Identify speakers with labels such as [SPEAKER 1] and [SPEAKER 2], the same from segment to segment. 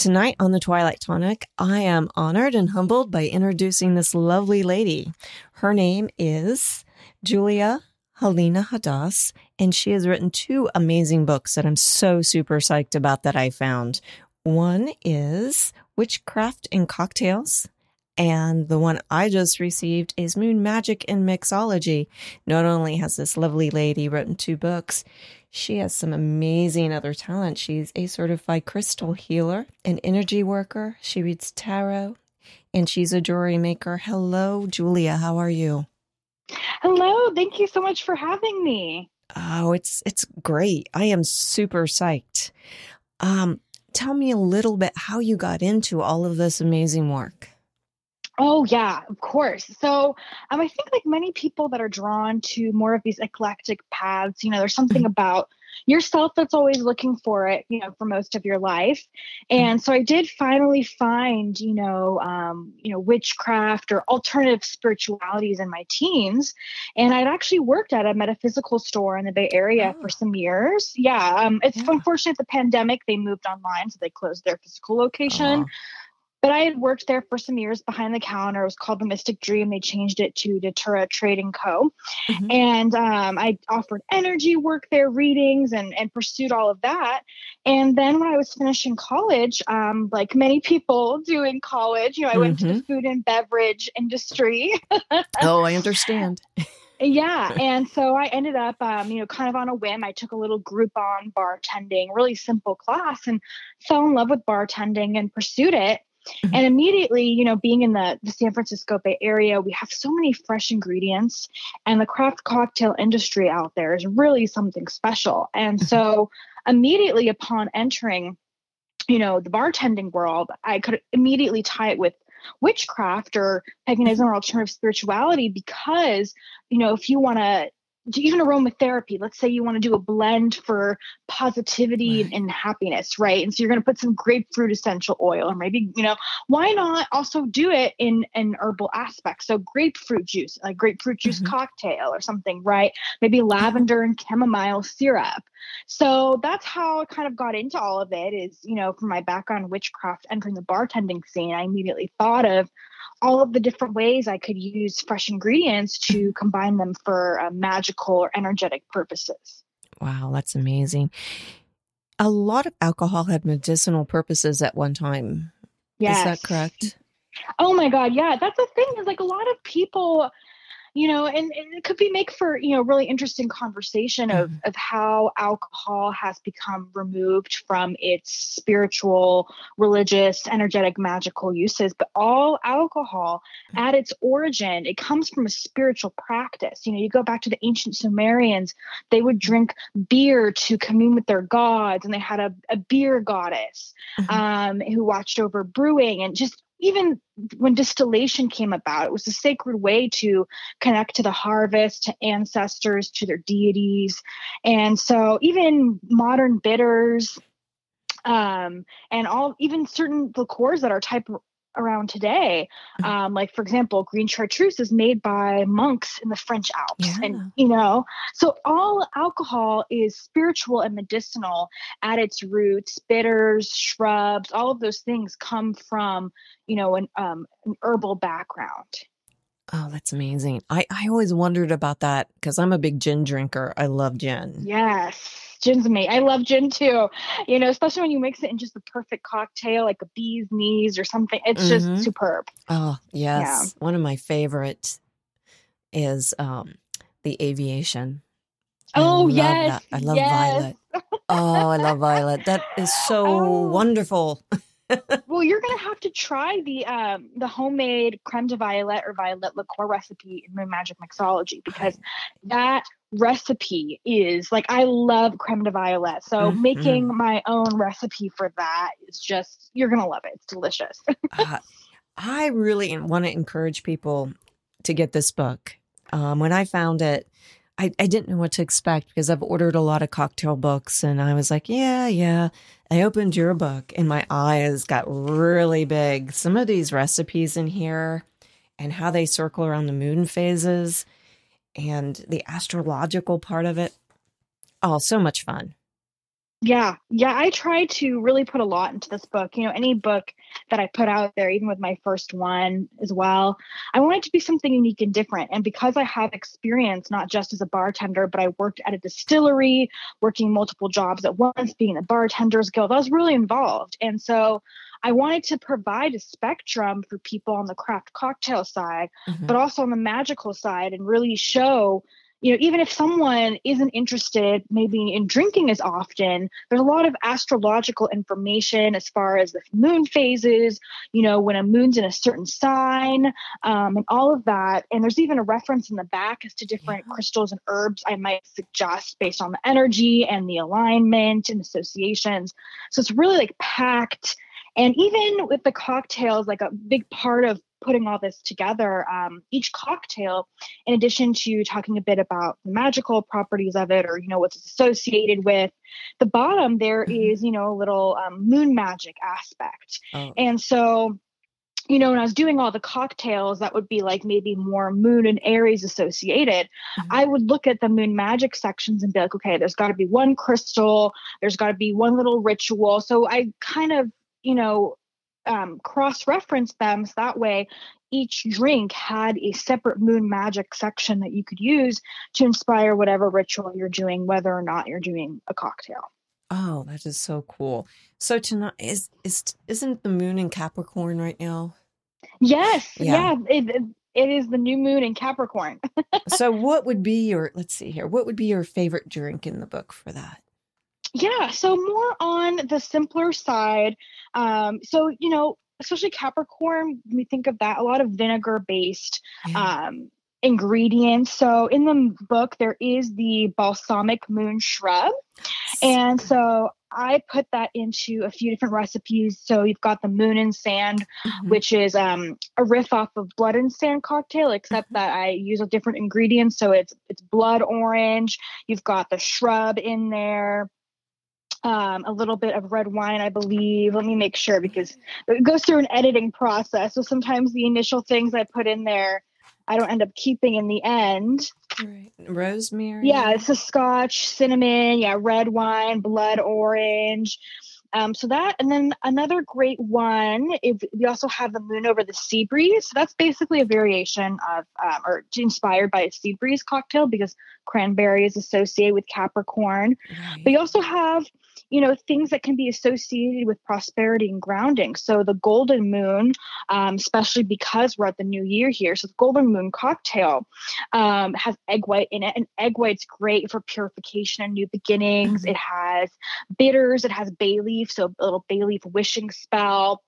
[SPEAKER 1] Tonight on the Twilight Tonic, I am honored and humbled by introducing this lovely lady. Her name is Julia Halina Hadas, and she has written two amazing books that I'm so super psyched about that I found. One is Witchcraft and Cocktails, and the one I just received is Moon Magic and Mixology. Not only has this lovely lady written two books, she has some amazing other talent. She's a certified crystal healer, an energy worker. She reads tarot, and she's a jewelry maker. Hello, Julia. How are you?
[SPEAKER 2] Hello. Thank you so much for having me.
[SPEAKER 1] Oh, it's it's great. I am super psyched. Um, tell me a little bit how you got into all of this amazing work.
[SPEAKER 2] Oh yeah, of course. So um, I think like many people that are drawn to more of these eclectic paths, you know, there's something mm-hmm. about yourself that's always looking for it, you know, for most of your life. Mm-hmm. And so I did finally find, you know, um, you know, witchcraft or alternative spiritualities in my teens. And I'd actually worked at a metaphysical store in the Bay Area oh. for some years. Yeah. Um, it's yeah. unfortunate the pandemic, they moved online, so they closed their physical location. But I had worked there for some years behind the counter. It was called the Mystic Dream. They changed it to Datura Trading Co. Mm-hmm. And um, I offered energy work there, readings, and, and pursued all of that. And then when I was finishing college, um, like many people do in college, you know, I mm-hmm. went to the mm-hmm. food and beverage industry.
[SPEAKER 1] oh, I understand.
[SPEAKER 2] yeah and so i ended up um, you know kind of on a whim i took a little groupon bartending really simple class and fell in love with bartending and pursued it Mm-hmm. And immediately, you know, being in the, the San Francisco Bay Area, we have so many fresh ingredients, and the craft cocktail industry out there is really something special. And mm-hmm. so, immediately upon entering, you know, the bartending world, I could immediately tie it with witchcraft or paganism or alternative spirituality because, you know, if you want to even aromatherapy let's say you want to do a blend for positivity right. and, happiness right and so you're going to put some grapefruit essential oil or maybe you know why not also do it in an herbal aspect so grapefruit juice like grapefruit juice mm-hmm. cocktail or something right maybe lavender and chamomile syrup so that's how i kind of got into all of it is you know from my background witchcraft entering the bartending scene i immediately thought of all of the different ways I could use fresh ingredients to combine them for uh, magical or energetic purposes.
[SPEAKER 1] Wow, that's amazing. A lot of alcohol had medicinal purposes at one time. Yes. Is that correct?
[SPEAKER 2] Oh my God, yeah. That's the thing is like a lot of people you know and, and, it could be make for you know really interesting conversation of mm. of how alcohol has become removed from its spiritual religious energetic magical uses but all alcohol mm. at its origin it comes from a spiritual practice you know you go back to the ancient sumerians they would drink beer to commune with their gods and they had a, a beer goddess mm-hmm. um, who watched over brewing and just even when distillation came about, it was a sacred way to connect to the harvest, to ancestors, to their deities. And so even modern bitters, um, and all even certain liqueurs that are type around today. Um, like for example, green chartreuse is made by monks in the French Alps, yeah. and you know, so all alcohol is spiritual and medicinal at its roots. Bitters, shrubs, all of those things come from you know an, um, an herbal background.
[SPEAKER 1] Oh, that's amazing. I, I always wondered about that because I'm a big gin drinker. I love gin.
[SPEAKER 2] Yes gin's me. I love gin too. You know, especially when you mix it in just the perfect cocktail, like a bee's knees or something. It's mm-hmm. just superb.
[SPEAKER 1] Oh yes, yeah. one of my favorites is um, the aviation.
[SPEAKER 2] Oh I yes,
[SPEAKER 1] that. I love
[SPEAKER 2] yes.
[SPEAKER 1] Violet. Oh, I love Violet. That is so oh. wonderful.
[SPEAKER 2] Well, you're gonna have to try the um, the homemade creme de violet or violet liqueur recipe in Moon Magic Mixology because that recipe is like I love creme de violet. So mm-hmm. making my own recipe for that is just you're gonna love it. It's delicious. uh,
[SPEAKER 1] I really want to encourage people to get this book. Um, when I found it, I, I didn't know what to expect because I've ordered a lot of cocktail books and I was like, yeah, yeah. I opened your book and my eyes got really big. Some of these recipes in here and how they circle around the moon phases and the astrological part of it. Oh, so much fun.
[SPEAKER 2] Yeah, yeah, I try to really put a lot into this book. You know, any book that I put out there, even with my first one as well, I want it to be something unique and different. And because I have experience, not just as a bartender, but I worked at a distillery, working multiple jobs at once, being a bartender's guild, I was really involved. And so I wanted to provide a spectrum for people on the craft cocktail side, mm-hmm. but also on the magical side and really show you know, even if someone isn't interested maybe in drinking as often, there's a lot of astrological information as far as the moon phases, you know, when a moon's in a certain sign, um, and all of that. And there's even a reference in the back as to different yeah. crystals and herbs I might suggest based on the energy and the alignment and associations. So it's really like packed and even with the cocktails, like a big part of putting all this together, um, each cocktail, in addition to talking a bit about the magical properties of it or, you know, what's associated with, the bottom there mm-hmm. is, you know, a little um, moon magic aspect. Oh. And so, you know, when I was doing all the cocktails that would be like maybe more moon and Aries associated, mm-hmm. I would look at the moon magic sections and be like, okay, there's got to be one crystal, there's got to be one little ritual. So I kind of you know, um, cross reference them so that way each drink had a separate moon magic section that you could use to inspire whatever ritual you're doing, whether or not you're doing a cocktail.
[SPEAKER 1] Oh, that is so cool. So tonight is is isn't the moon in Capricorn right now?
[SPEAKER 2] Yes. Yeah. yeah it, it is the new moon in Capricorn.
[SPEAKER 1] so what would be your let's see here. What would be your favorite drink in the book for that?
[SPEAKER 2] Yeah, so more on the simpler side. Um, so you know, especially Capricorn, we think of that, a lot of vinegar based yeah. um, ingredients. So in the book, there is the balsamic moon shrub, and so I put that into a few different recipes. So you've got the moon and sand, mm-hmm. which is um, a riff off of blood and sand cocktail, except mm-hmm. that I use a different ingredients. So it's it's blood orange. You've got the shrub in there um, a little bit of red wine, I believe. Let me make sure because it goes through an editing process. So sometimes the initial things I put in there, I don't end up keeping in the end.
[SPEAKER 1] Right. Rosemary.
[SPEAKER 2] Yeah, it's a scotch, cinnamon, yeah, red wine, blood orange. Um, so that, and then another great one, if we also have the moon over the sea breeze. So that's basically a variation of, um, or inspired by a sea breeze cocktail because cranberry is associated with Capricorn. Right. But you also have you know things that can be associated with prosperity and grounding so the golden moon um, especially because we're at the new year here so the golden moon cocktail um, has egg white in it and egg white's great for purification and new beginnings mm-hmm. it has bitters it has bay leaf so a little bay leaf wishing spell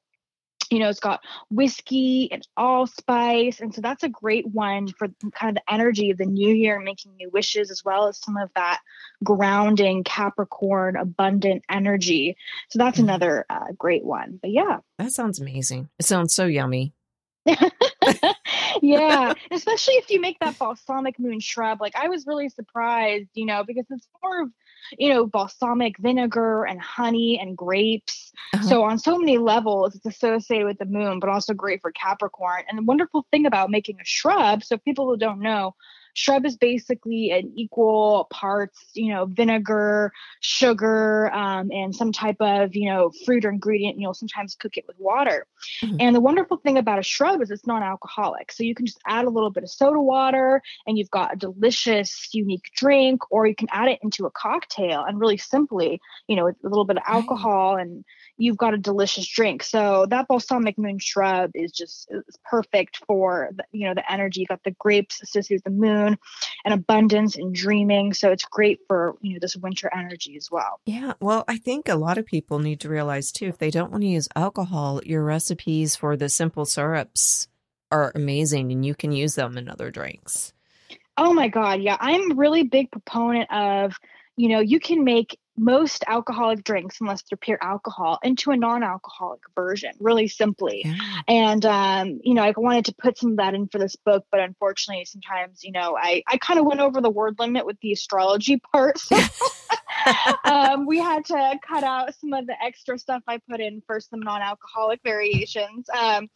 [SPEAKER 2] you know, it's got whiskey and allspice. And so that's a great one for kind of the energy of the new year, making new wishes, as well as some of that grounding Capricorn abundant energy. So that's mm. another uh, great one. But yeah.
[SPEAKER 1] That sounds amazing. It sounds so yummy.
[SPEAKER 2] yeah, especially if you make that balsamic moon shrub. Like I was really surprised, you know, because it's more of, you know, balsamic vinegar and honey and grapes. Uh-huh. So on so many levels, it's associated with the moon, but also great for Capricorn. And the wonderful thing about making a shrub, so people who don't know, Shrub is basically an equal parts, you know, vinegar, sugar, um, and some type of, you know, fruit or ingredient. You'll sometimes cook it with water. Mm-hmm. And the wonderful thing about a shrub is it's non-alcoholic. So you can just add a little bit of soda water and you've got a delicious, unique drink, or you can add it into a cocktail and really simply, you know, a little bit of alcohol and you've got a delicious drink. So that balsamic moon shrub is just is perfect for the, you know the energy. You got the grapes associated with the moon, and abundance and dreaming. So it's great for you know this winter energy as well.
[SPEAKER 1] Yeah, well, I think a lot of people need to realize too if they don't want to use alcohol, your recipes for the simple syrups are amazing, and you can use them in other drinks.
[SPEAKER 2] Oh my god, yeah, I'm really big proponent of you know you can make most alcoholic drinks, unless they're pure alcohol, into a non-alcoholic version, really simply. Yeah. And um, you know, I wanted to put some of that in for this book, but unfortunately, sometimes you know, I I kind of went over the word limit with the astrology part. So um, we had to cut out some of the extra stuff I put in for some non-alcoholic variations. Um,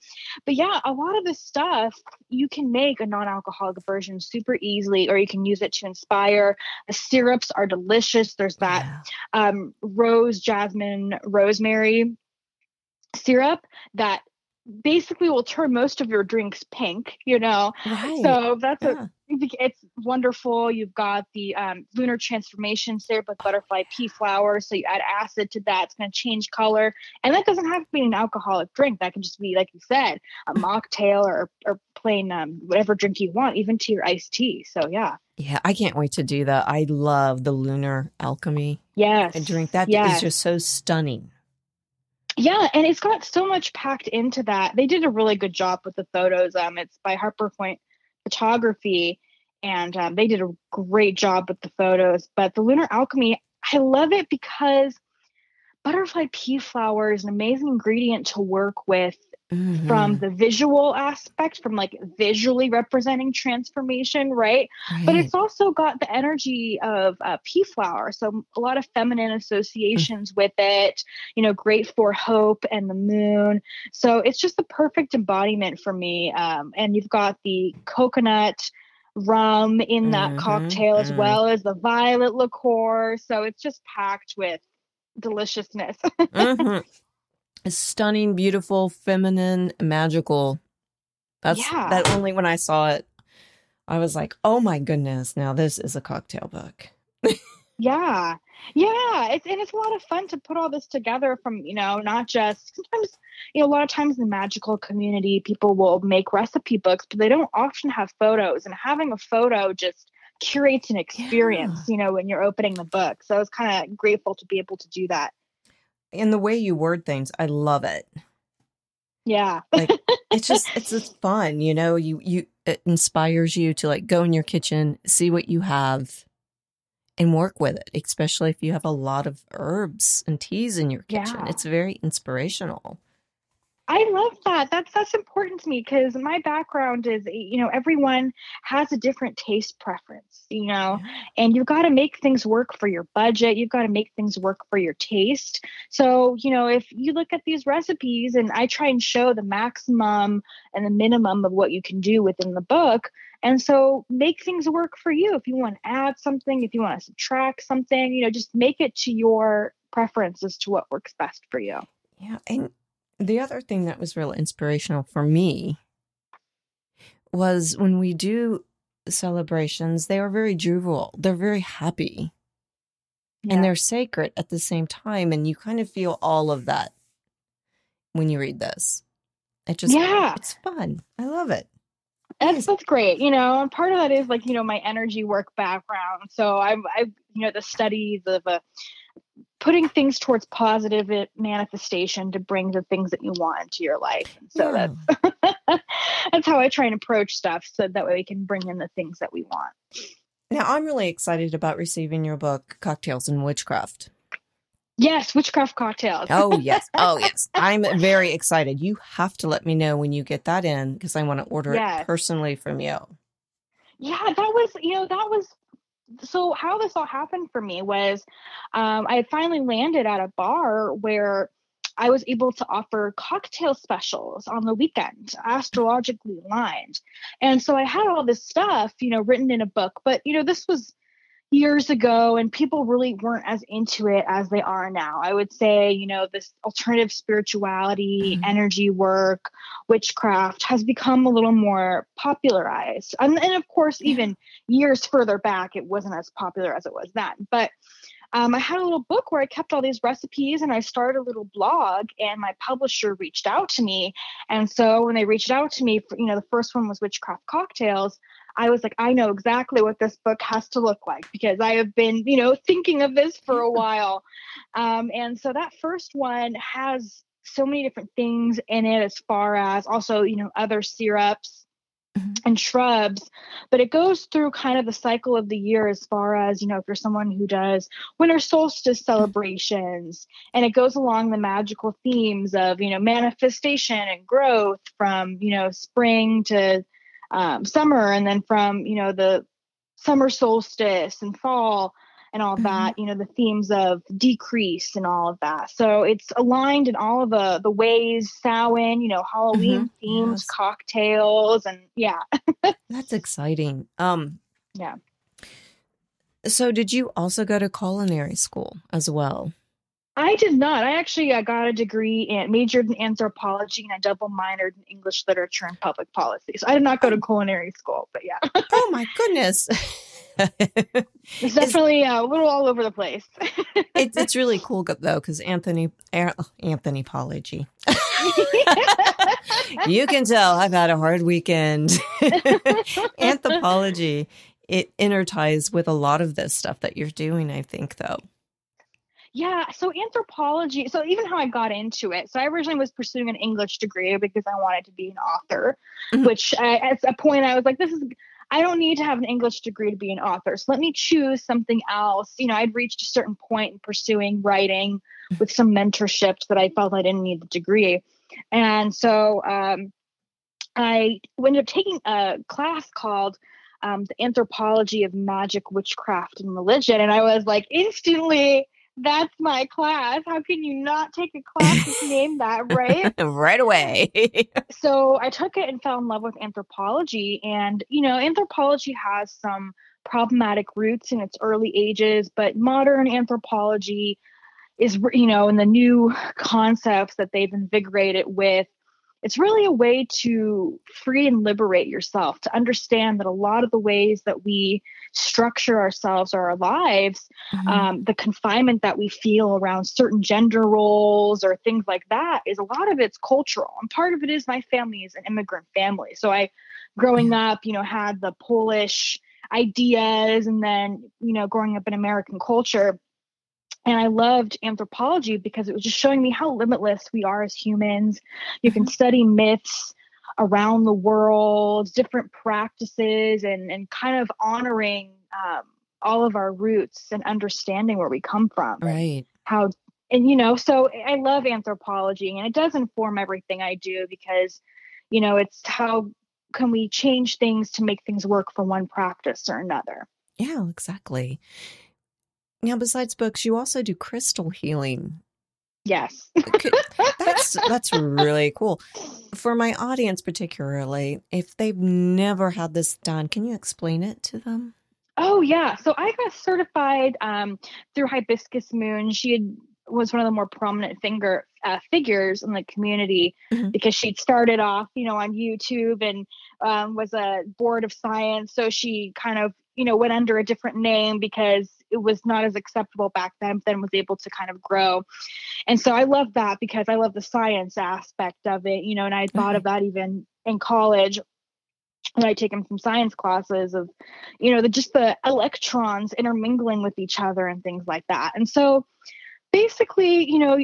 [SPEAKER 2] but yeah, a lot of this stuff you can make a non-alcoholic version super easily, or you can use it to inspire. The syrups are delicious. There's that yeah. um, rose, jasmine, rosemary syrup that basically will turn most of your drinks pink, you know. Right. So that's yeah. a it's wonderful. You've got the um, lunar transformation syrup with butterfly pea flower. So you add acid to that, it's going to change color. And that doesn't have to be an alcoholic drink. That can just be, like you said, a mocktail or, or plain um, whatever drink you want, even to your iced tea. So yeah.
[SPEAKER 1] Yeah, I can't wait to do that. I love the lunar alchemy.
[SPEAKER 2] Yes.
[SPEAKER 1] And drink that yes. is just so stunning.
[SPEAKER 2] Yeah, and it's got so much packed into that. They did a really good job with the photos. Um, it's by Harper Point Photography, and um, they did a great job with the photos. But the Lunar Alchemy, I love it because butterfly pea flower is an amazing ingredient to work with mm-hmm. from the visual aspect, from like visually representing transformation, right? right? But it's also got the energy of uh, pea flower. So a lot of feminine associations mm-hmm. with it, you know, great for hope and the moon. So it's just the perfect embodiment for me. Um, and you've got the coconut rum in that mm-hmm, cocktail as mm. well as the violet liqueur. So it's just packed with deliciousness. mm-hmm
[SPEAKER 1] stunning, beautiful, feminine, magical. That's yeah. that only when I saw it, I was like, oh my goodness, now this is a cocktail book.
[SPEAKER 2] yeah. Yeah. It's and it's a lot of fun to put all this together from, you know, not just sometimes, you know, a lot of times in the magical community, people will make recipe books, but they don't often have photos. And having a photo just curates an experience, yeah. you know, when you're opening the book. So I was kind of grateful to be able to do that
[SPEAKER 1] and the way you word things, I love it.
[SPEAKER 2] Yeah.
[SPEAKER 1] like it's just it's just fun, you know, you you it inspires you to like go in your kitchen, see what you have and work with it, especially if you have a lot of herbs and teas in your kitchen. Yeah. It's very inspirational.
[SPEAKER 2] I love that. That's that's important to me because my background is you know everyone has a different taste preference, you know, and you've got to make things work for your budget. You've got to make things work for your taste. So, you know, if you look at these recipes and I try and show the maximum and the minimum of what you can do within the book, and so make things work for you. If you want to add something, if you want to subtract something, you know, just make it to your preference as to what works best for you.
[SPEAKER 1] Yeah, and the other thing that was real inspirational for me was when we do celebrations, they are very juvenile. They're very happy. Yeah. And they're sacred at the same time. And you kind of feel all of that when you read this. It just, yeah, it's fun. I love it.
[SPEAKER 2] That's that's great. You know, and part of that is like you know my energy work background. So I've I've you know the studies of a putting things towards positive eh, manifestation to bring the things that you want into your life. And so yeah. that's that's how I try and approach stuff so that way we can bring in the things that we want.
[SPEAKER 1] Now, I'm really excited about receiving your book, Cocktails and Witchcraft.
[SPEAKER 2] Yes, witchcraft cocktails.
[SPEAKER 1] oh, yes. Oh, yes. I'm very excited. You have to let me know when you get that in because I want to order yes. it personally from you.
[SPEAKER 2] Yeah, that was, you know, that was so how this all happened for me was um, I had finally landed at a bar where I was able to offer cocktail specials on the weekend, astrologically aligned. And so I had all this stuff, you know, written in a book, but you know, this was years ago and people really weren't as into it as they are now. I would say, you know, this alternative spirituality, mm-hmm. energy work, witchcraft has become a little more popularized. And, and of course, even years further back, it wasn't as popular as it was then. But um, I had a little book where I kept all these recipes and I started a little blog and my publisher reached out to me. And so when they reached out to me, for, you know, the first one was Witchcraft Cocktails. I was like, I know exactly what this book has to look like because I have been, you know, thinking of this for a while. Um, and so that first one has so many different things in it as far as also, you know, other syrups mm-hmm. and shrubs but it goes through kind of the cycle of the year as far as you know if you're someone who does winter solstice celebrations and it goes along the magical themes of you know manifestation and growth from you know spring to um, summer and then from you know the summer solstice and fall and all mm-hmm. that you know the themes of decrease and all of that so it's aligned in all of the the ways Samhain you know Halloween mm-hmm. themes yes. cocktails and yeah
[SPEAKER 1] that's exciting um
[SPEAKER 2] yeah
[SPEAKER 1] so did you also go to culinary school as well
[SPEAKER 2] I did not. I actually uh, got a degree and majored in anthropology and I double minored in English literature and public policy. So I did not go to culinary school, but yeah.
[SPEAKER 1] oh my goodness.
[SPEAKER 2] it's definitely uh, a little all over the place.
[SPEAKER 1] it's it's really cool though because Anthony Anthony apology. you can tell I've had a hard weekend. Anthropology it interties with a lot of this stuff that you're doing. I think though.
[SPEAKER 2] Yeah, so anthropology, so even how I got into it. So I originally was pursuing an English degree because I wanted to be an author, mm-hmm. which I, at a point I was like, this is, I don't need to have an English degree to be an author. So let me choose something else. You know, I'd reached a certain point in pursuing writing with some mentorships that I felt I didn't need the degree. And so um, I ended up taking a class called um, The Anthropology of Magic, Witchcraft, and Religion. And I was like, instantly, that's my class. How can you not take a class that's named that, right?
[SPEAKER 1] right away.
[SPEAKER 2] so I took it and fell in love with anthropology. And, you know, anthropology has some problematic roots in its early ages, but modern anthropology is, you know, in the new concepts that they've invigorated with it's really a way to free and liberate yourself to understand that a lot of the ways that we structure ourselves or our lives mm-hmm. um, the confinement that we feel around certain gender roles or things like that is a lot of it's cultural and part of it is my family is an immigrant family so i growing mm-hmm. up you know had the polish ideas and then you know growing up in american culture and I loved anthropology because it was just showing me how limitless we are as humans. You can mm-hmm. study myths around the world, different practices, and, and kind of honoring um, all of our roots and understanding where we come from.
[SPEAKER 1] Right.
[SPEAKER 2] How, and you know, so I love anthropology and it does inform everything I do because, you know, it's how can we change things to make things work for one practice or another.
[SPEAKER 1] Yeah, exactly. Now, besides books, you also do crystal healing.
[SPEAKER 2] Yes.
[SPEAKER 1] that's that's really cool. For my audience particularly, if they've never had this done, can you explain it to them?
[SPEAKER 2] Oh yeah. So I got certified um, through Hibiscus Moon. She had was one of the more prominent finger uh, figures in the community mm-hmm. because she'd started off, you know, on YouTube and um, was a board of science. So she kind of, you know, went under a different name because it was not as acceptable back then, then was able to kind of grow. And so I love that because I love the science aspect of it, you know, and I thought mm-hmm. of that even in college when I taken some science classes of, you know, the just the electrons intermingling with each other and things like that. And so basically, you know,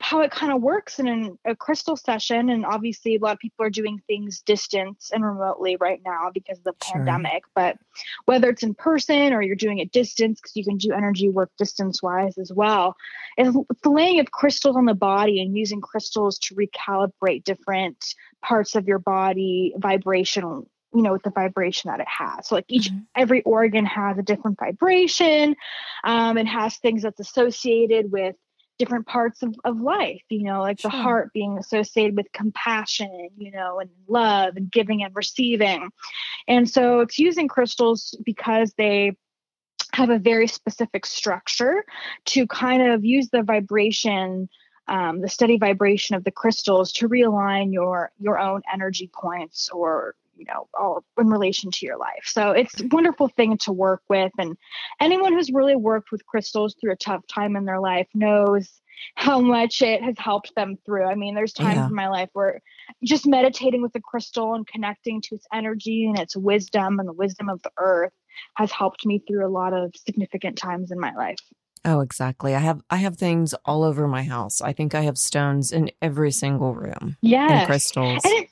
[SPEAKER 2] how it kind of works in an, a crystal session. And obviously, a lot of people are doing things distance and remotely right now because of the sure. pandemic. But whether it's in person or you're doing it distance, because you can do energy work distance wise as well, is the laying of crystals on the body and using crystals to recalibrate different parts of your body vibrational you know with the vibration that it has so like each mm-hmm. every organ has a different vibration um, it has things that's associated with different parts of, of life you know like sure. the heart being associated with compassion you know and love and giving and receiving and so it's using crystals because they have a very specific structure to kind of use the vibration um, the steady vibration of the crystals to realign your your own energy points or you know all in relation to your life so it's a wonderful thing to work with and anyone who's really worked with crystals through a tough time in their life knows how much it has helped them through i mean there's times yeah. in my life where just meditating with the crystal and connecting to its energy and its wisdom and the wisdom of the earth has helped me through a lot of significant times in my life
[SPEAKER 1] Oh, exactly. I have I have things all over my house. I think I have stones in every single room.
[SPEAKER 2] Yeah.
[SPEAKER 1] Crystals.
[SPEAKER 2] And it,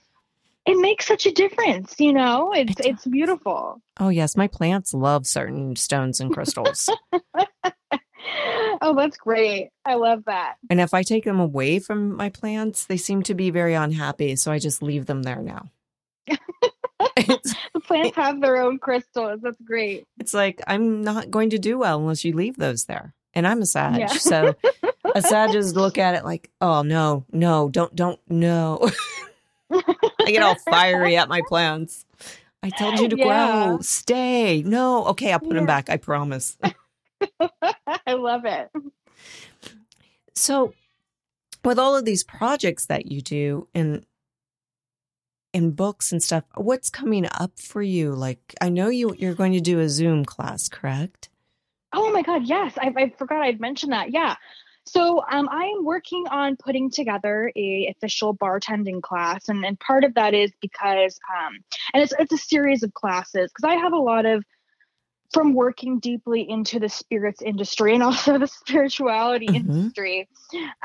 [SPEAKER 2] it makes such a difference, you know? It's it it's beautiful.
[SPEAKER 1] Oh yes, my plants love certain stones and crystals.
[SPEAKER 2] oh, that's great. I love that.
[SPEAKER 1] And if I take them away from my plants, they seem to be very unhappy, so I just leave them there now.
[SPEAKER 2] the plants have their own crystals. That's great.
[SPEAKER 1] It's like I'm not going to do well unless you leave those there. And I'm a sage, Yeah. So a Sages look at it like, oh no, no, don't don't no. I get all fiery at my plants. I told you to yeah. grow. Stay. No. Okay, I'll put yeah. them back. I promise.
[SPEAKER 2] I love it.
[SPEAKER 1] So, with all of these projects that you do and in books and stuff, what's coming up for you? Like, I know you you're going to do a Zoom class, correct?
[SPEAKER 2] Oh my God, yes. I, I forgot I'd mentioned that. Yeah. So um, I am working on putting together a official bartending class, and, and part of that is because, um, and it's it's a series of classes because I have a lot of from working deeply into the spirits industry and also the spirituality mm-hmm. industry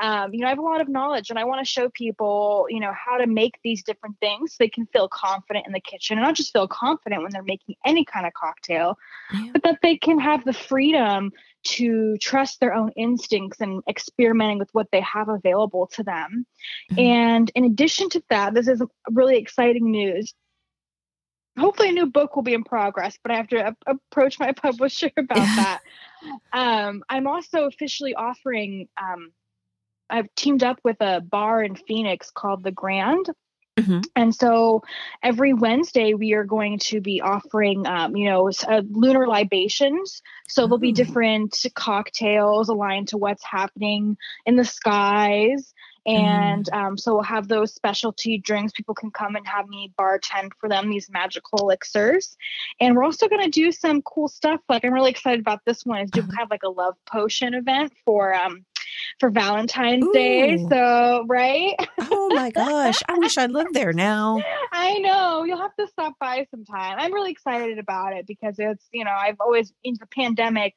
[SPEAKER 2] um, you know i have a lot of knowledge and i want to show people you know how to make these different things so they can feel confident in the kitchen and not just feel confident when they're making any kind of cocktail yeah. but that they can have the freedom to trust their own instincts and experimenting with what they have available to them mm-hmm. and in addition to that this is really exciting news hopefully a new book will be in progress, but I have to a- approach my publisher about that. Um, I'm also officially offering. Um, I've teamed up with a bar in Phoenix called The Grand. Mm-hmm. And so every Wednesday we are going to be offering, um, you know, uh, lunar libations. So there'll be different cocktails aligned to what's happening in the skies. And mm. um, so we'll have those specialty drinks. People can come and have me bartend for them these magical elixirs. And we're also going to do some cool stuff. Like I'm really excited about this one. Is do uh-huh. have like a love potion event for um for Valentine's Ooh. Day. So right.
[SPEAKER 1] oh my gosh, I wish I lived there now.
[SPEAKER 2] I know you'll have to stop by sometime. I'm really excited about it because it's you know I've always in the pandemic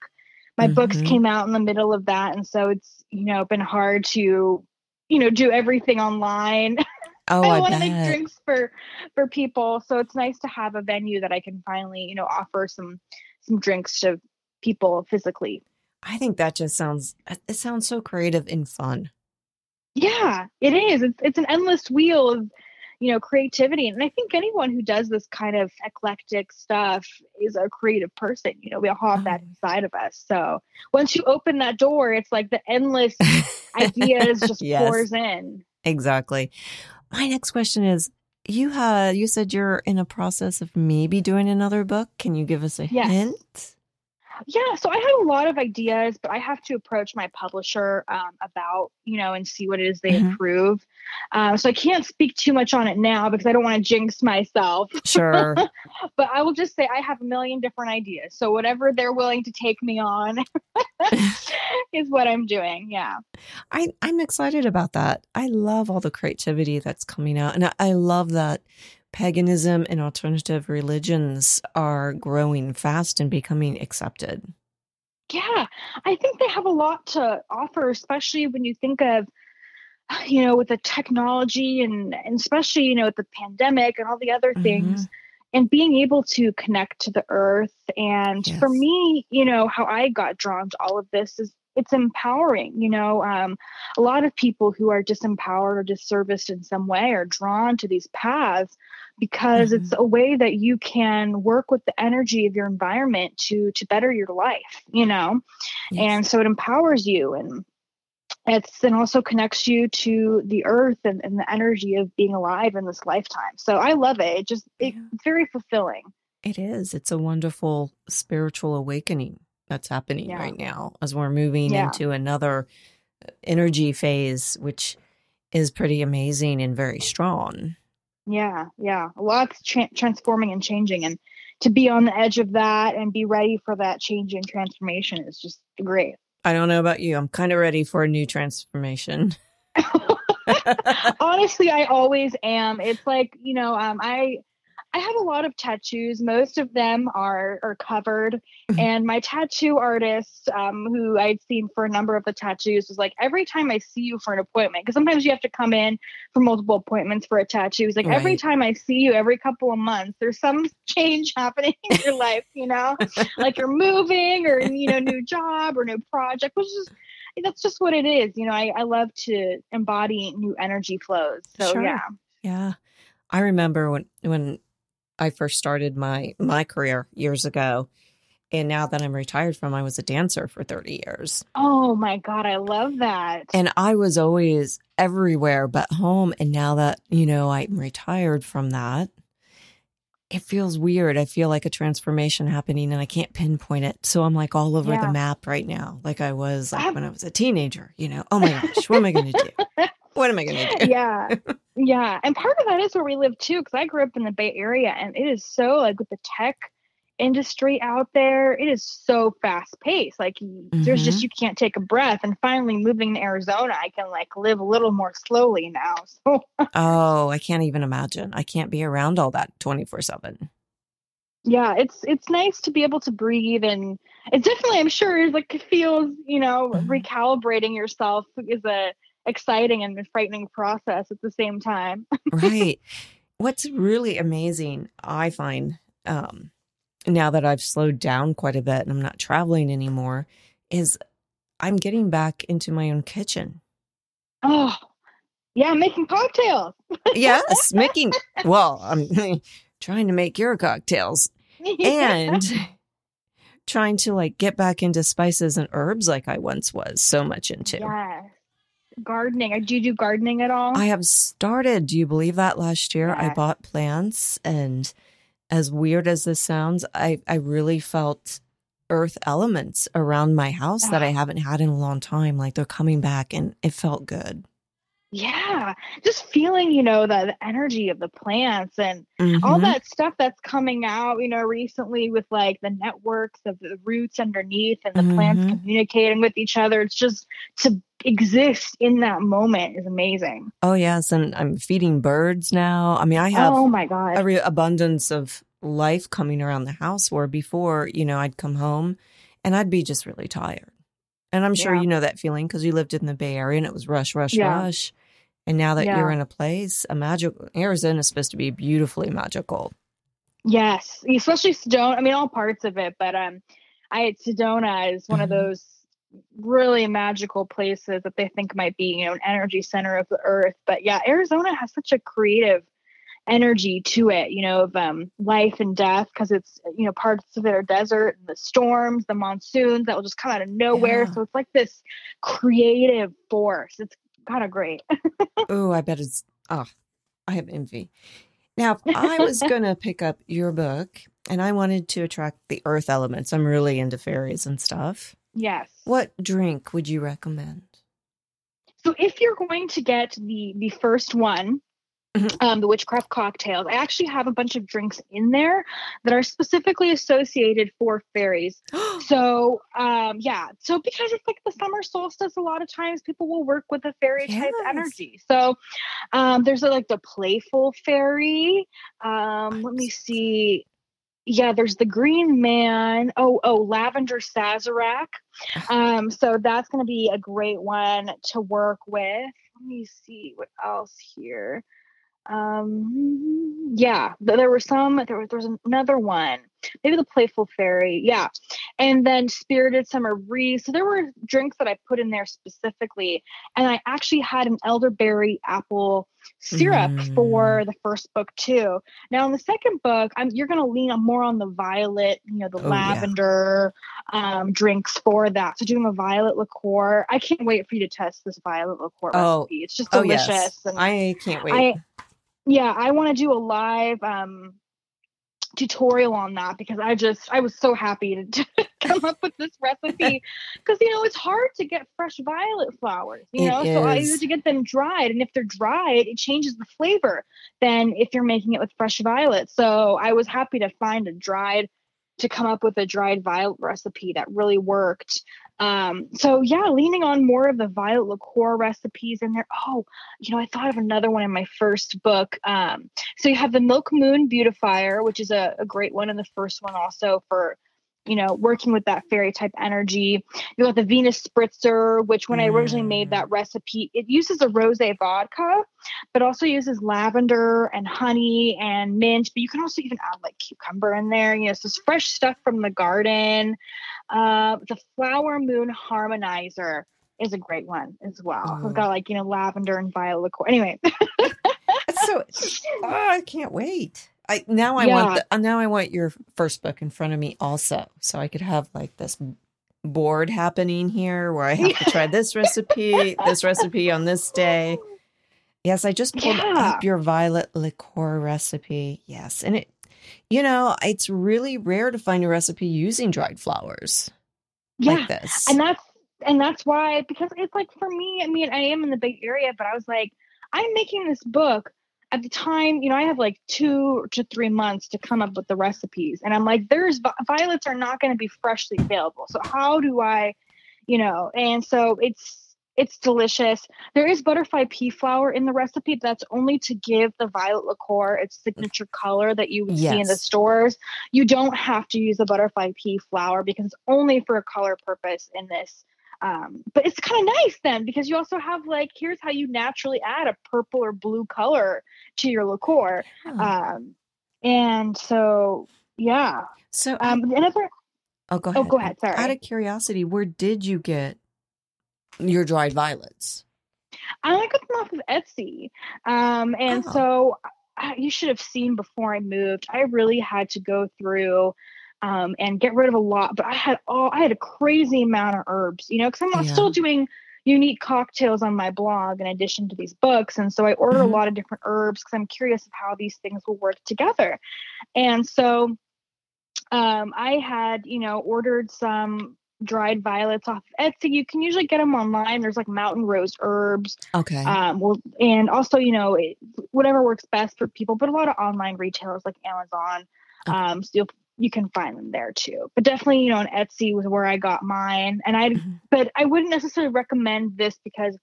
[SPEAKER 2] my mm-hmm. books came out in the middle of that and so it's you know been hard to you know do everything online
[SPEAKER 1] oh i,
[SPEAKER 2] I want to make drinks for for people so it's nice to have a venue that i can finally you know offer some some drinks to people physically
[SPEAKER 1] i think that just sounds it sounds so creative and fun.
[SPEAKER 2] Yeah it is. It's, it's an endless wheel of you know creativity and i think anyone who does this kind of eclectic stuff is a creative person you know we all have that inside of us so once you open that door it's like the endless ideas just yes, pours in.
[SPEAKER 1] Exactly. My next question is you had you said you're in a process of maybe doing another book. Can you give us a yes. hint
[SPEAKER 2] yeah, so I have a lot of ideas, but I have to approach my publisher um, about, you know, and see what it is they mm-hmm. approve. Uh, so I can't speak too much on it now because I don't want to jinx myself.
[SPEAKER 1] Sure.
[SPEAKER 2] but I will just say I have a million different ideas. So whatever they're willing to take me on is what I'm doing. Yeah.
[SPEAKER 1] I, I'm excited about that. I love all the creativity that's coming out. And I, I love that paganism and alternative religions are growing fast and becoming accepted.
[SPEAKER 2] Yeah, I think they have a lot to offer, especially when you think of, you know, with the technology and, and especially, you know, with the pandemic and all the other things. Mm-hmm and being able to connect to the earth. And yes. for me, you know, how I got drawn to all of this is it's empowering. You know, um, a lot of people who are disempowered or disserviced in some way are drawn to these paths because mm-hmm. it's a way that you can work with the energy of your environment to to better your life. You know, yes. and so it empowers you and it's and also connects you to the earth and, and the energy of being alive in this lifetime. So I love it. It just it, yeah. it's very fulfilling.
[SPEAKER 1] It is. It's a wonderful spiritual awakening that's happening yeah. right now as we're moving yeah. into another energy phase, which is pretty amazing and very strong.
[SPEAKER 2] Yeah, yeah. A lot's tra- transforming and changing, and to be on the edge of that and be ready for that change and transformation is just great.
[SPEAKER 1] I don't know about you. I'm kind of ready for a new transformation.
[SPEAKER 2] Honestly, I always am. It's like, you know, um, I I have a lot of tattoos. Most of them are are covered, mm-hmm. and my tattoo artist, um, who I'd seen for a number of the tattoos, was like, every time I see you for an appointment, because sometimes you have to come in for multiple appointments for a tattoo. He's like, right. every time I see you, every couple of months, there's some change happening in your life. You know, like you're moving, or you know, new job or new project, which is that's just what it is. You know, I, I love to embody new energy flows. So sure. yeah.
[SPEAKER 1] Yeah. I remember when when I first started my my career years ago. And now that I'm retired from, I was a dancer for 30 years.
[SPEAKER 2] Oh my God, I love that.
[SPEAKER 1] And I was always everywhere but home. And now that, you know, I'm retired from that, it feels weird. I feel like a transformation happening and I can't pinpoint it. So I'm like all over yeah. the map right now, like I was like when I was a teenager, you know, oh my gosh, what am I going to do? what am I going to
[SPEAKER 2] do? Yeah. Yeah. And part of that is where we live too, because I grew up in the Bay Area and it is so like with the tech industry out there, it is so fast paced. Like mm-hmm. there's just, mm-hmm. you can't take a breath. And finally moving to Arizona, I can like live a little more slowly now. So,
[SPEAKER 1] oh, I can't even imagine. I can't be around all that 24 7
[SPEAKER 2] yeah it's it's nice to be able to breathe and it's definitely i'm sure like feels you know mm-hmm. recalibrating yourself is a exciting and frightening process at the same time.
[SPEAKER 1] right. What's really amazing, I find, um, now that I've slowed down quite a bit and I'm not traveling anymore, is I'm getting back into my own kitchen.
[SPEAKER 2] Oh, yeah, making cocktails.
[SPEAKER 1] yes, making, well, I'm trying to make your cocktails and trying to like get back into spices and herbs like I once was so much into.
[SPEAKER 2] Yes gardening. Do you do gardening at all?
[SPEAKER 1] I have started. Do you believe that last year yeah. I bought plants and as weird as this sounds, I, I really felt earth elements around my house that I uh-huh. haven't had in a long time. Like they're coming back and it felt good.
[SPEAKER 2] Yeah, just feeling, you know, the, the energy of the plants and mm-hmm. all that stuff that's coming out, you know, recently with like the networks of the roots underneath and the mm-hmm. plants communicating with each other. It's just to exist in that moment is amazing.
[SPEAKER 1] Oh, yes. And I'm feeding birds now. I mean, I have
[SPEAKER 2] oh my God.
[SPEAKER 1] a re- abundance of life coming around the house where before, you know, I'd come home and I'd be just really tired. And I'm sure yeah. you know that feeling because you lived in the Bay Area and it was rush, rush, yeah. rush. And now that yeah. you're in a place, a magical Arizona is supposed to be beautifully magical.
[SPEAKER 2] Yes, especially Sedona. I mean, all parts of it, but um, I Sedona is one mm-hmm. of those really magical places that they think might be, you know, an energy center of the earth. But yeah, Arizona has such a creative energy to it, you know, of um, life and death, because it's, you know, parts of it are desert and the storms, the monsoons that will just come out of nowhere. Yeah. So it's like this creative force. It's kind of great.
[SPEAKER 1] oh, I bet it's, oh, I have envy. Now, if I was going to pick up your book and I wanted to attract the earth elements. I'm really into fairies and stuff.
[SPEAKER 2] Yes.
[SPEAKER 1] What drink would you recommend?
[SPEAKER 2] So if you're going to get the the first one, Mm-hmm. Um, the witchcraft cocktails. I actually have a bunch of drinks in there that are specifically associated for fairies. so, um, yeah. So, because it's like the summer solstice, a lot of times people will work with a fairy yes. type energy. So, um, there's a, like the playful fairy. Um, let me see. yeah, there's the Green Man. Oh, oh, Lavender Sazerac. Um, so that's going to be a great one to work with. Let me see what else here. Um, yeah, there were some. There was, there was another one maybe the playful fairy yeah and then spirited summer breeze so there were drinks that i put in there specifically and i actually had an elderberry apple syrup mm. for the first book too now in the second book I'm, you're going to lean more on the violet you know the oh, lavender yeah. um, drinks for that so doing a violet liqueur i can't wait for you to test this violet liqueur oh. recipe it's just delicious oh, yes.
[SPEAKER 1] and i can't wait I,
[SPEAKER 2] yeah i want to do a live um tutorial on that because I just I was so happy to, to come up with this recipe because you know it's hard to get fresh violet flowers you know so I used to get them dried and if they're dried it changes the flavor than if you're making it with fresh violet so I was happy to find a dried to come up with a dried violet recipe that really worked um, so yeah, leaning on more of the violet liqueur recipes in there. Oh, you know, I thought of another one in my first book. Um, so you have the Milk Moon Beautifier, which is a, a great one in the first one also for you know, working with that fairy type energy. You got the Venus Spritzer, which when mm. I originally made that mm. recipe, it uses a rose vodka, but also uses lavender and honey and mint. But you can also even add like cucumber in there. You know, so it's fresh stuff from the garden. Uh, the Flower Moon Harmonizer is a great one as well. Oh. It's got like, you know, lavender and violet liqueur. Anyway.
[SPEAKER 1] so oh, I can't wait. I now I yeah. want the, now I want your first book in front of me also, so I could have like this board happening here where I have to try this recipe, this recipe on this day. Yes, I just pulled yeah. up your violet liqueur recipe. Yes, and it, you know, it's really rare to find a recipe using dried flowers.
[SPEAKER 2] Yeah, like this, and that's and that's why because it's like for me. I mean, I am in the Bay Area, but I was like, I'm making this book at the time, you know, I have like two to three months to come up with the recipes. And I'm like, there's violets are not going to be freshly available. So how do I, you know, and so it's, it's delicious. There is butterfly pea flower in the recipe. That's only to give the violet liqueur its signature color that you would yes. see in the stores. You don't have to use the butterfly pea flower because it's only for a color purpose in this um, but it's kind of nice then because you also have like here's how you naturally add a purple or blue color to your liqueur. Um, and so yeah.
[SPEAKER 1] So um,
[SPEAKER 2] I, another.
[SPEAKER 1] Oh, go ahead.
[SPEAKER 2] Oh, go ahead. Sorry.
[SPEAKER 1] Out of curiosity, where did you get your dried violets?
[SPEAKER 2] I got them off of Etsy. Um, and oh. so I, you should have seen before I moved. I really had to go through um, and get rid of a lot. But I had all I had a crazy amount of herbs, you know, because I'm yeah. still doing unique cocktails on my blog in addition to these books. And so I order mm-hmm. a lot of different herbs because I'm curious of how these things will work together. And so um, I had, you know, ordered some dried violets off of Etsy. You can usually get them online. There's like mountain rose herbs.
[SPEAKER 1] Okay.
[SPEAKER 2] Um, well, and also, you know, it, whatever works best for people, but a lot of online retailers like Amazon. Okay. Um, so you'll you can find them there too. But definitely, you know, on Etsy was where I got mine. And I, mm-hmm. but I wouldn't necessarily recommend this because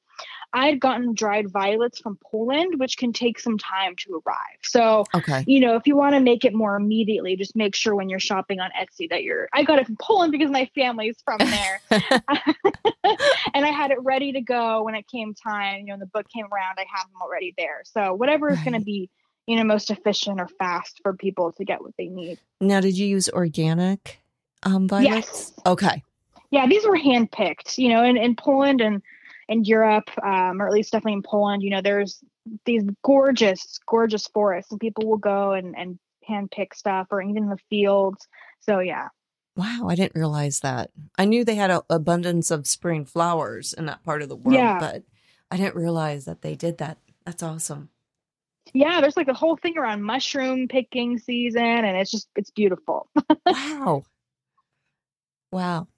[SPEAKER 2] I had gotten dried violets from Poland, which can take some time to arrive. So,
[SPEAKER 1] okay.
[SPEAKER 2] you know, if you want to make it more immediately, just make sure when you're shopping on Etsy that you're, I got it from Poland because my family's from there. and I had it ready to go when it came time. You know, when the book came around, I had them already there. So, whatever is right. going to be you know most efficient or fast for people to get what they need.
[SPEAKER 1] Now, did you use organic um, violets? Yes. Okay.
[SPEAKER 2] Yeah, these were handpicked. You know, in, in Poland and in Europe, um, or at least definitely in Poland, you know, there's these gorgeous, gorgeous forests, and people will go and and handpick stuff, or even in the fields. So yeah.
[SPEAKER 1] Wow, I didn't realize that. I knew they had an abundance of spring flowers in that part of the world, yeah. but I didn't realize that they did that. That's awesome
[SPEAKER 2] yeah, there's like a whole thing around mushroom picking season, and it's just it's beautiful.
[SPEAKER 1] wow, wow.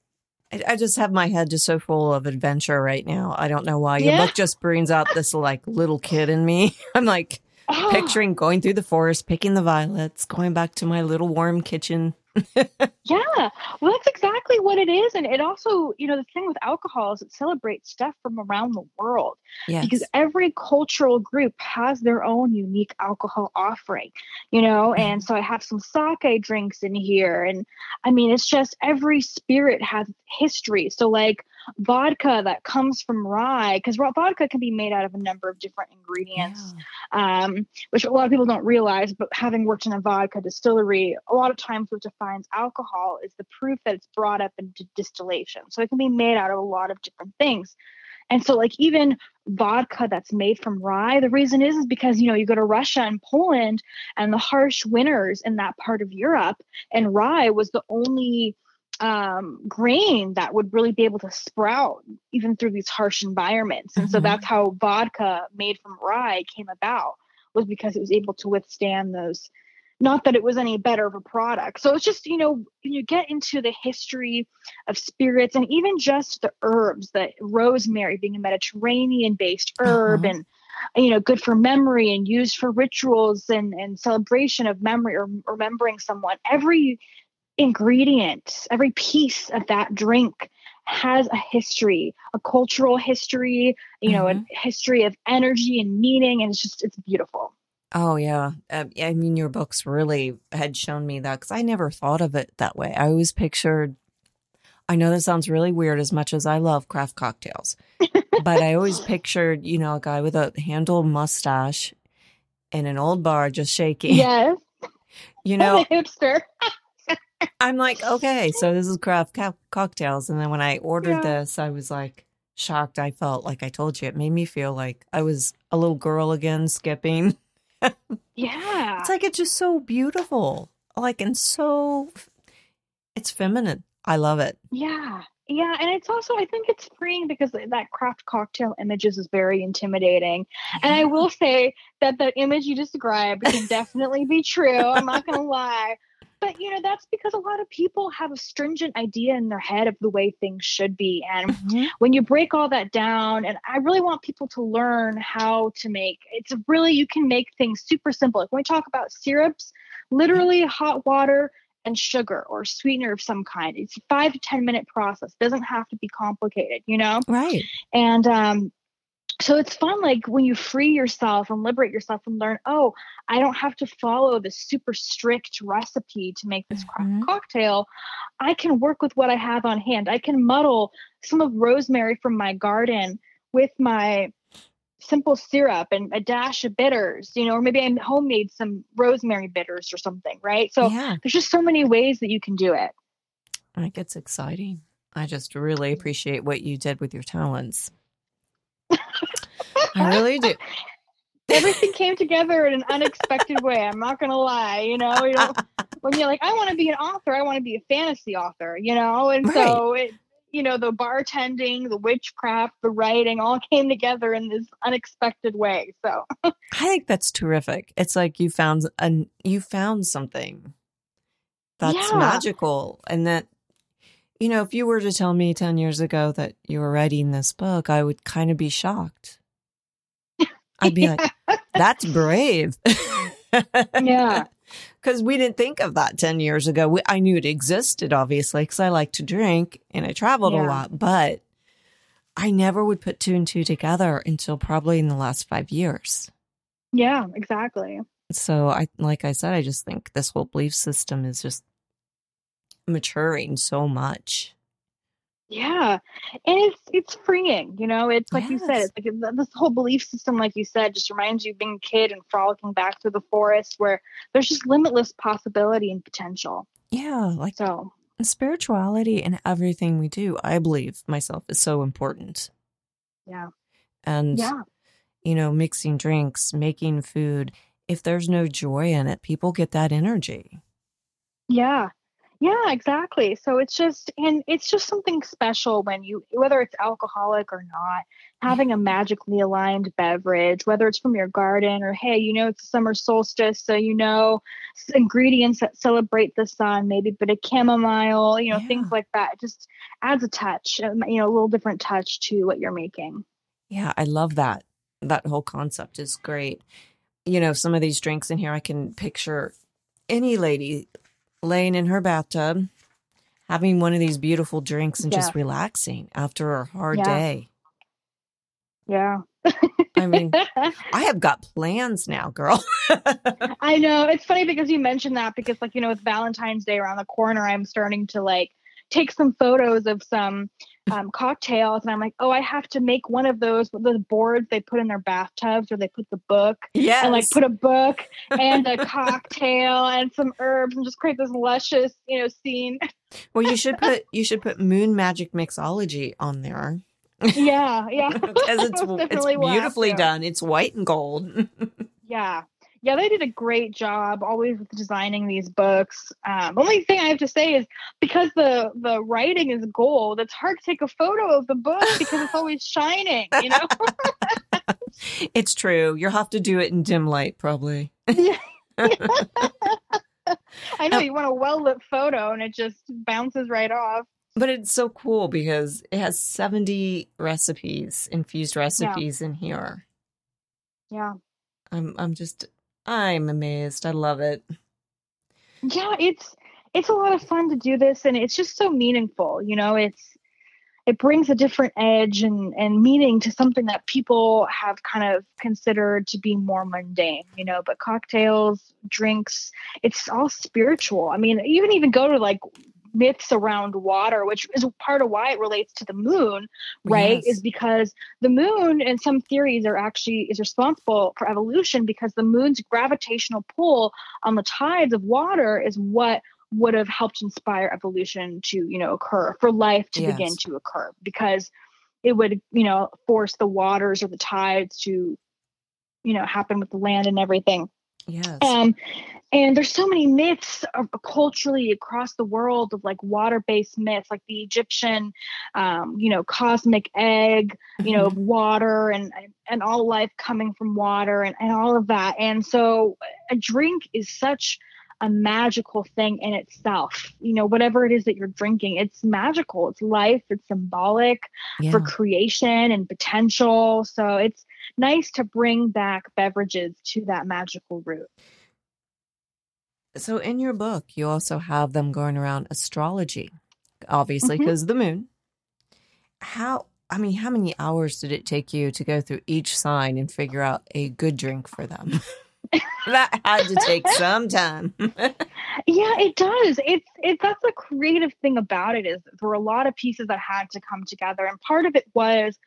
[SPEAKER 1] I, I, just have my head just so full of adventure right now. I don't know why. Your yeah. book just brings out this like little kid in me. I'm like oh. picturing going through the forest, picking the violets, going back to my little warm kitchen.
[SPEAKER 2] yeah. Well, that's exactly what it is. And it also, you know, the thing with alcohol is it celebrates stuff from around the world.
[SPEAKER 1] Yes.
[SPEAKER 2] Because every cultural group has their own unique alcohol offering, you know?
[SPEAKER 1] Mm-hmm.
[SPEAKER 2] And so I have some sake drinks in here. And I mean, it's just every spirit has history. So, like, vodka that comes from rye because vodka can be made out of a number of different ingredients yeah. um, which a lot of people don't realize but having worked in a vodka distillery a lot of times what defines alcohol is the proof that it's brought up into distillation so it can be made out of a lot of different things and so like even vodka that's made from rye the reason is is because you know you go to russia and poland and the harsh winters in that part of europe and rye was the only um, grain that would really be able to sprout even through these harsh environments. And mm-hmm. so that's how vodka made from rye came about was because it was able to withstand those. Not that it was any better of a product. So it's just, you know, you get into the history of spirits and even just the herbs, the rosemary being a Mediterranean based herb uh-huh. and you know good for memory and used for rituals and and celebration of memory or remembering someone every ingredient, every piece of that drink has a history, a cultural history, you know, mm-hmm. a history of energy and meaning. And it's just, it's beautiful.
[SPEAKER 1] Oh, yeah. Uh, I mean, your books really had shown me that because I never thought of it that way. I always pictured, I know this sounds really weird as much as I love craft cocktails, but I always pictured, you know, a guy with a handle mustache in an old bar just shaking.
[SPEAKER 2] Yes.
[SPEAKER 1] You know,
[SPEAKER 2] hipster.
[SPEAKER 1] I'm like, okay, so this is craft co- cocktails. And then when I ordered yeah. this, I was like shocked. I felt like I told you, it made me feel like I was a little girl again, skipping.
[SPEAKER 2] yeah.
[SPEAKER 1] It's like it's just so beautiful. Like, and so it's feminine. I love it.
[SPEAKER 2] Yeah. Yeah, and it's also I think it's freeing because that craft cocktail images is very intimidating. And I will say that the image you described can definitely be true. I'm not gonna lie but you know that's because a lot of people have a stringent idea in their head of the way things should be. And mm-hmm. when you break all that down and i really want people to learn how to make it's really you can make things super simple. Like when we talk about syrups literally hot water and sugar or sweetener of some kind. It's a five to ten minute process. It doesn't have to be complicated you know?
[SPEAKER 1] Right.
[SPEAKER 2] And um so it's fun like when you free yourself and liberate yourself and learn oh i don't have to follow this super strict recipe to make this mm-hmm. cocktail. I can work with what i have on hand. I can muddle some of rosemary from my garden with my simple syrup and a dash of bitters you know or maybe i homemade some rosemary bitters or something right? So yeah. there's just so many ways that you can do it.
[SPEAKER 1] I think it's exciting. I just really appreciate what you did with your talents I really do.
[SPEAKER 2] Everything came together in an unexpected way. I'm not gonna lie. You know, you uh, know, when you're like, I want to be an author, I want to be a fantasy author. You know, and right. so it, you know, the bartending, the witchcraft, the writing, all came together in this unexpected way. So
[SPEAKER 1] I think that's terrific. It's like you found a you found something that's yeah. magical, and that you know, if you were to tell me 10 years ago that you were writing this book, I would kind of be shocked. I'd be like, that's brave.
[SPEAKER 2] yeah.
[SPEAKER 1] Because we didn't think of that 10 years ago. We, I knew it existed, obviously, because I like to drink and I traveled yeah. a lot, but I never would put two and two together until probably in the last five years.
[SPEAKER 2] Yeah, exactly.
[SPEAKER 1] So I, like I said, I just think this whole belief system is just maturing so much.
[SPEAKER 2] Yeah, and it's it's freeing. You know, it's like yes. you said, it's like this whole belief system, like you said, just reminds you of being a kid and frolicking back through the forest, where there's just limitless possibility and potential.
[SPEAKER 1] Yeah, like so spirituality and everything we do. I believe myself is so important.
[SPEAKER 2] Yeah,
[SPEAKER 1] and yeah, you know, mixing drinks, making food. If there's no joy in it, people get that energy.
[SPEAKER 2] Yeah, yeah, exactly. So it's just, and it's just something special when you, whether it's alcoholic or not, having a magically aligned beverage, whether it's from your garden or, hey, you know, it's summer solstice. So, you know, ingredients that celebrate the sun, maybe a bit of chamomile, you know, yeah. things like that. It just adds a touch, um, you know, a little different touch to what you're making.
[SPEAKER 1] Yeah, I love that. That whole concept is great. You know, some of these drinks in here, I can picture any lady laying in her bathtub, having one of these beautiful drinks and
[SPEAKER 2] Yeah.
[SPEAKER 1] just relaxing after a hard
[SPEAKER 2] Yeah.
[SPEAKER 1] day.
[SPEAKER 2] Yeah.
[SPEAKER 1] I mean, I have got plans now, girl.
[SPEAKER 2] I know. It's funny because you mentioned that because like, you know, with Valentine's Day around the corner, I'm starting to like take some photos of some um, cocktails and I'm like, oh, I have to make one of those with the boards they put in their bathtubs or they put the book
[SPEAKER 1] Yeah.
[SPEAKER 2] and like put a book and a cocktail and some herbs and just create this luscious, you know, scene.
[SPEAKER 1] well, you should put you should put Moon Magic Mixology on there
[SPEAKER 2] Yeah, yeah.
[SPEAKER 1] because it's it's
[SPEAKER 2] definitely will have
[SPEAKER 1] beautifully done. It's white and gold.
[SPEAKER 2] Yeah. Yeah, they did a great job always with designing these books. Um, the only thing I have to say is because the the writing is gold, it's hard to take a photo of the book because it's always shining, you know?
[SPEAKER 1] it's true. You'll have to do it in dim light, probably.
[SPEAKER 2] I know you want a well lit photo and it just bounces right off.
[SPEAKER 1] But it's so cool because it has 70 recipes, infused recipes in here.
[SPEAKER 2] Yeah.
[SPEAKER 1] I'm I'm just I'm amazed. I love it.
[SPEAKER 2] Yeah, it's it's a lot of fun to do this and it's just so meaningful, you know, it's it brings a different edge and, and meaning to something that people have kind of considered to be more mundane, you know, but cocktails, drinks, it's all spiritual. I mean, even even go to like myths around water, which is part of why it relates to the moon, right?
[SPEAKER 1] Yes.
[SPEAKER 2] Is because the moon and some theories are actually is responsible for evolution because the moon's gravitational pull on the tides of water is what would have helped inspire evolution to you know occur for life to begin to occur because it would you know force the waters or the tides to you know happen with the land and everything
[SPEAKER 1] Yes.
[SPEAKER 2] um and there's so many myths of, culturally across the world of like water-based myths like the egyptian um you know cosmic egg you know, of water and and all life coming from water and, and all of that. And so a drink is such a magical thing in itself. You know, whatever it is that you're drinking, it's magical. It's life, it's symbolic
[SPEAKER 1] yeah.
[SPEAKER 2] for creation and potential. So it's nice to bring back beverages to that magical root.
[SPEAKER 1] So in your book, you also have them going around astrology, obviously
[SPEAKER 2] mm-hmm.
[SPEAKER 1] because the moon. How I mean, how many hours did it take you to go through each sign and figure out a good drink for them? that had to take some time.
[SPEAKER 2] Yeah, it does. It's it that's the creative thing about it is there were a lot of pieces that had to come together, and part of it was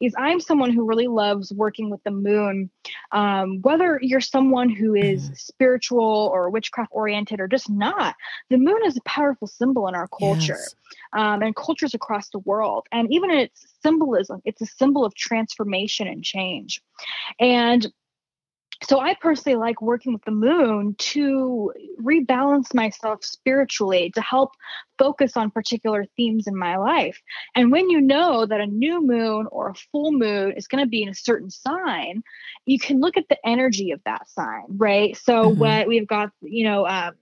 [SPEAKER 2] is I'm someone who really loves working with the moon. Um, whether you're someone who is spiritual or witchcraft oriented or just not, the moon is a powerful symbol in our culture
[SPEAKER 1] Yes.
[SPEAKER 2] um, and cultures across the world. And even in its symbolism, it's a symbol of transformation and change. And so I personally like working with the moon to rebalance myself spiritually to help focus on particular themes in my life. And when you know that a new moon or a full moon is going to be in a certain sign, you can look at the energy of that sign, right? So
[SPEAKER 1] Mhm.
[SPEAKER 2] when we've got, you know, um,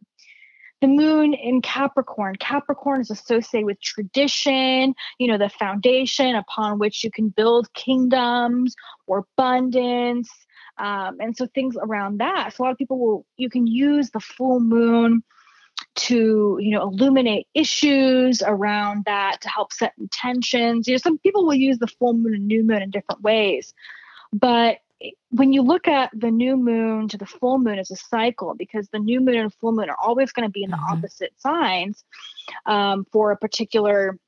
[SPEAKER 2] the moon in Capricorn. Capricorn is associated with tradition, you know, the foundation upon which you can build kingdoms or abundance. Um, and so things around that. So a lot of people will, you can use the full moon to, you know, illuminate issues around that to help set intentions. You know, some people will use the full moon and new moon in different ways. But when you look at the new moon to the full moon as a cycle, because the new moon and full moon are always going to be in the
[SPEAKER 1] Mhm.
[SPEAKER 2] opposite signs um, for a particular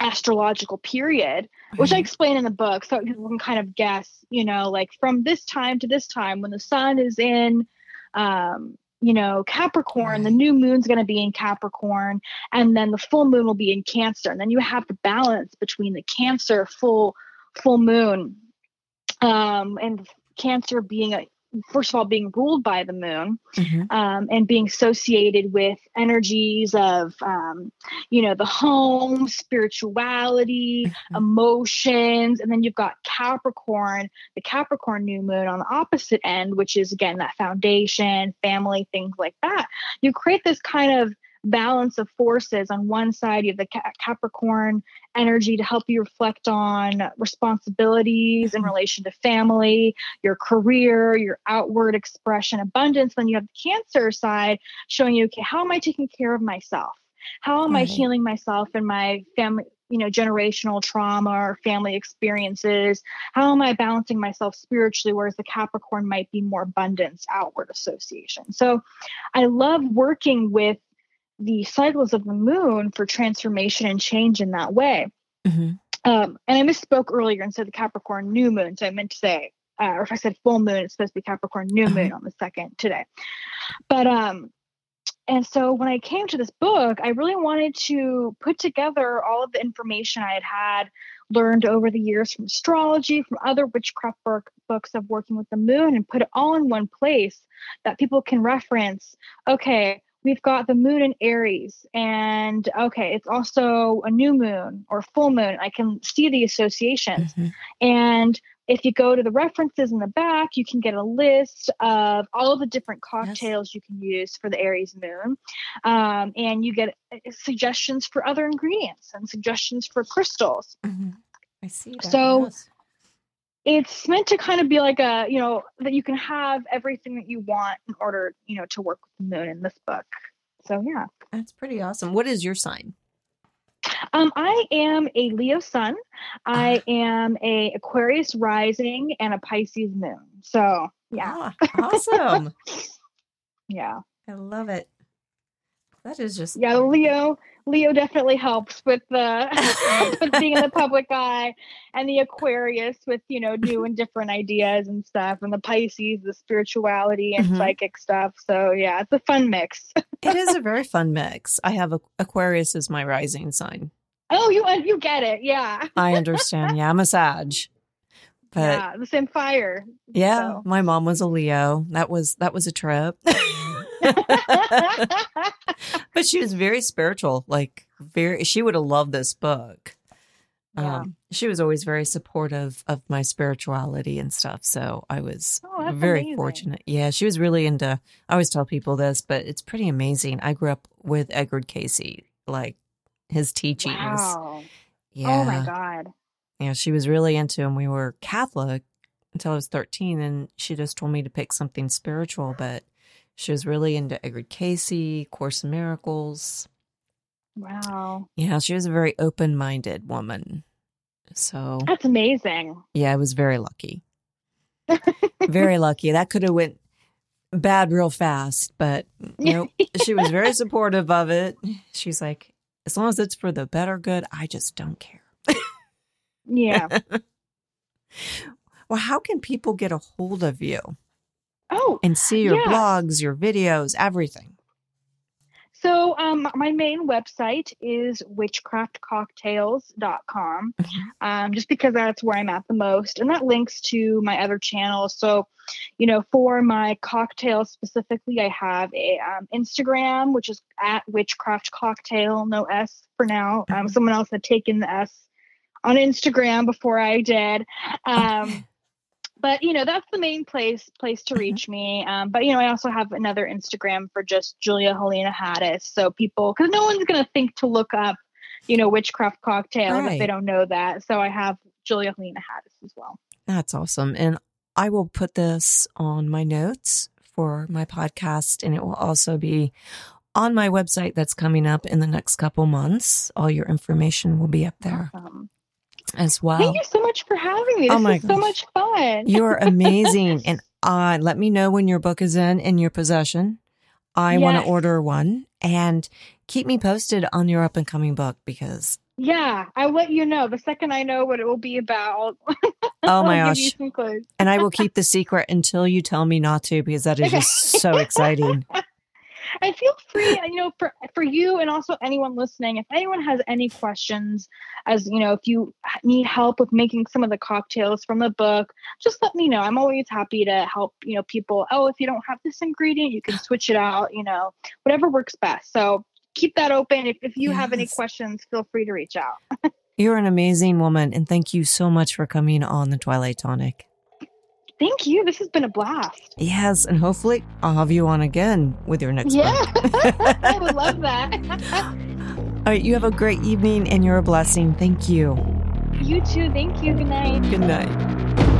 [SPEAKER 2] astrological period, which I
[SPEAKER 1] Mhm.
[SPEAKER 2] explain in the book. So people can kind of guess, you know, like from this time to this time when the sun is in, um, you know, Capricorn, the new moon's going to be in Capricorn, and then the full moon will be in Cancer. And then you have the balance between the Cancer full full moon um, and Cancer being a first of all being ruled by the moon
[SPEAKER 1] Mhm.
[SPEAKER 2] um, and being associated with energies of um, you know the home spirituality
[SPEAKER 1] Mhm.
[SPEAKER 2] emotions and then you've got capricorn the capricorn new moon on the opposite end which is again that foundation family things like that you create this kind of balance of forces. On one side, you have the Capricorn energy to help you reflect on responsibilities in mm-hmm. relation to family, your career, your outward expression, abundance. Then you have the Cancer side showing you, okay, how am I taking care of myself? How am right. I healing myself and my family, you know, generational trauma or family experiences? How am I balancing myself spiritually? Whereas the Capricorn might be more abundance, outward association. So I love working with the cycles of the moon for transformation and change in that way. Mm-hmm. Um, and I misspoke earlier and said the Capricorn new moon. So I meant to say, uh, or if I said full moon, it's supposed to be Capricorn new moon uh-huh. on the second today. But um, and so when I came to this book, I really wanted to put together all of the information I had had learned over the years from astrology, from other witchcraft work, books of working with the moon, and put it all in one place that people can reference. Okay, we've got the moon in Aries, and okay, it's also a new moon or full moon. I can see the associations. Mm-hmm. And if you go to the references in the back, you can get a list of all of the different cocktails yes. you can use for the Aries moon. Um, and you get uh, suggestions for other ingredients and suggestions for crystals.
[SPEAKER 1] Mm-hmm. I see. That.
[SPEAKER 2] So yes. It's meant to kind of be like a, you know, that you can have everything that you want in order, you know, to work with the moon in this book. So yeah.
[SPEAKER 1] That's pretty awesome. What is your sign?
[SPEAKER 2] Um, I am a Leo sun. I ah. am a Aquarius rising and a Pisces moon. So yeah.
[SPEAKER 1] Ah, awesome.
[SPEAKER 2] yeah.
[SPEAKER 1] I love it. That is just
[SPEAKER 2] yeah. Leo Leo definitely helps with the with being in the public eye, and the Aquarius with you know new and different ideas and stuff, and the Pisces the spirituality and mm-hmm. psychic stuff. So yeah, it's a fun mix.
[SPEAKER 1] it is a very fun mix. I have a, Aquarius as my rising sign.
[SPEAKER 2] Oh, you uh, you get it, yeah.
[SPEAKER 1] I understand. Yeah, I'm a Sag.
[SPEAKER 2] But yeah, the same fire.
[SPEAKER 1] Yeah, so. my mom was a Leo. That was that was a trip. but she was very spiritual. Like very, she would have loved this book. Yeah. Um, she was always very supportive of my spirituality and stuff. So I was oh, very amazing. fortunate. Yeah, she was really into. I always tell people this, but it's pretty amazing. I grew up with Edgar Cayce, like his teachings. Wow.
[SPEAKER 2] Yeah. Oh my god.
[SPEAKER 1] Yeah, she was really into him. We were Catholic until I was 13 and she just told me to pick something spiritual, but she was really into Edgar Cayce, Course in Miracles.
[SPEAKER 2] Wow.
[SPEAKER 1] Yeah, she was a very open minded woman. So
[SPEAKER 2] that's amazing.
[SPEAKER 1] Yeah, I was very lucky. very lucky. That could have went bad real fast, but you know, she was very supportive of it. She's like, as long as it's for the better good, I just don't care.
[SPEAKER 2] yeah.
[SPEAKER 1] well, how can people get a hold of you?
[SPEAKER 2] Oh,
[SPEAKER 1] and see your yeah. blogs, your videos, everything.
[SPEAKER 2] So, um, my main website is witchcraftcocktails.com, mm-hmm. um, just because that's where I'm at the most. And that links to my other channels. So, you know, for my cocktails specifically, I have a um, Instagram, which is at witchcraft cocktail, no S for now. Um, mm-hmm. someone else had taken the S on Instagram before I did. Um, but you know that's the main place place to mm-hmm. reach me. Um, but you know i also have another instagram for just Julia Halina Hadas so people because no one's going to think to look up you know witchcraft cocktail right. if they don't know that. So i have Julia Halina Hadas as well.
[SPEAKER 1] That's awesome. And i will put this on my notes for my podcast and it will also be on my website that's coming up in the next couple months. All your information will be up there. Awesome as well.
[SPEAKER 2] Thank you so much for having me. Oh this oh my so much fun.
[SPEAKER 1] You're amazing. and uh, let me know when your book is in in your possession. I yes. want to order one and keep me posted on your up and coming book because
[SPEAKER 2] yeah, I'll let you know the second I know what it will be about.
[SPEAKER 1] oh my gosh! and I will keep the secret until you tell me not to because that is just so exciting.
[SPEAKER 2] And feel free, you know, for for you and also anyone listening, if anyone has any questions, as you know, if you need help with making some of the cocktails from the book, just let me know. I'm always happy to help. You know, people. Oh, if you don't have this ingredient, you can switch it out. You know, whatever works best. So keep that open. If if you yes. have any questions, feel free to reach out.
[SPEAKER 1] You're an amazing woman, and thank you so much for coming on the Twilight Tonic.
[SPEAKER 2] Thank you. This has been a blast.
[SPEAKER 1] Yes, and hopefully I'll have you on again with your next
[SPEAKER 2] yeah. I would love that.
[SPEAKER 1] All right, you have a great evening and you're a blessing. Thank you.
[SPEAKER 2] You too. Thank you. Good night.
[SPEAKER 1] Good night.